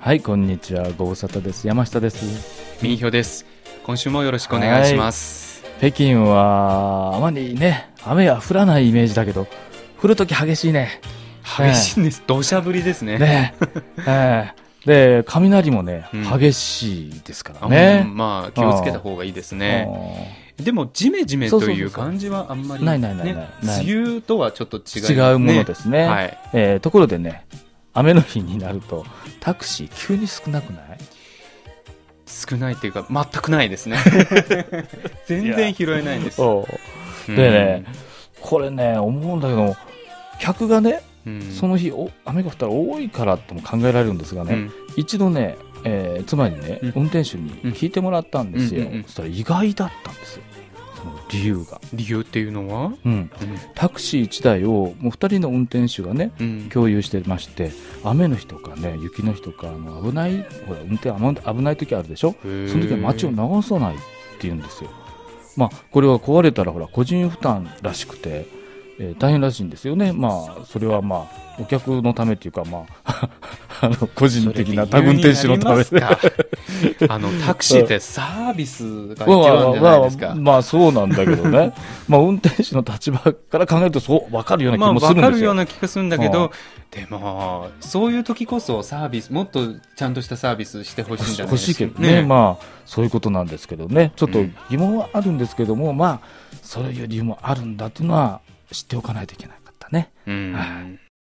はい、こんにちは。ご無沙汰です。山下です。みーひょです。今週もよろしくお願いします。北京は、あまりね、雨は降らないイメージだけど、降るとき激しいね。激しいんです。土砂降りですね。ね。ええで、雷もね、うん激しいですからあねうん。まあ、気をつけた方がいいですね。でも、ジメジメという感じはあんまり、ないないないないねない梅雨とはちょっと違い、違うものですね。はい。えーところでね、雨の日になると、タクシー急に少なくない？少ないっていうか、全くないですね。全然拾えないんです。そう。うん。でね、これね、思うんだけど、客がね、うん。その日お雨が降ったら多いからとも考えられるんですがね、うん。一度ね、えー妻にね、うん。運転手に聞いてもらったんですよ、そしたら意外だったんですよ理由が、理由っていうのは？うん、タクシー1台をもう2人の運転手がねうん。共有してまして雨の日とかね雪の日とかあの危ないほら運転危危ない時あるでしょ？その時は街を流さないって言うんですよ。まあこれは壊れたらほら個人負担らしくて、えー大変らしいんですよね。まあそれはまあお客のためっていうかまあ あの個人的な多運転手のためそ あの、タクシーってサービスが一番じゃないですか。まあ、まあそうなんだけどね。まあ運転手の立場から考えるとそう分かるようなまあ、気もするんですよ、るような気がするんだけど、でも、そういう時こそサービス、もっとちゃんとしたサービスしてほしいんじゃない欲ですか。しいけどね。まあそういうことなんですけどね。ちょっとうん疑問はあるんですけども、まあそういう理由もあるんだっていうのは知っておかないといけなかったね。うん。はい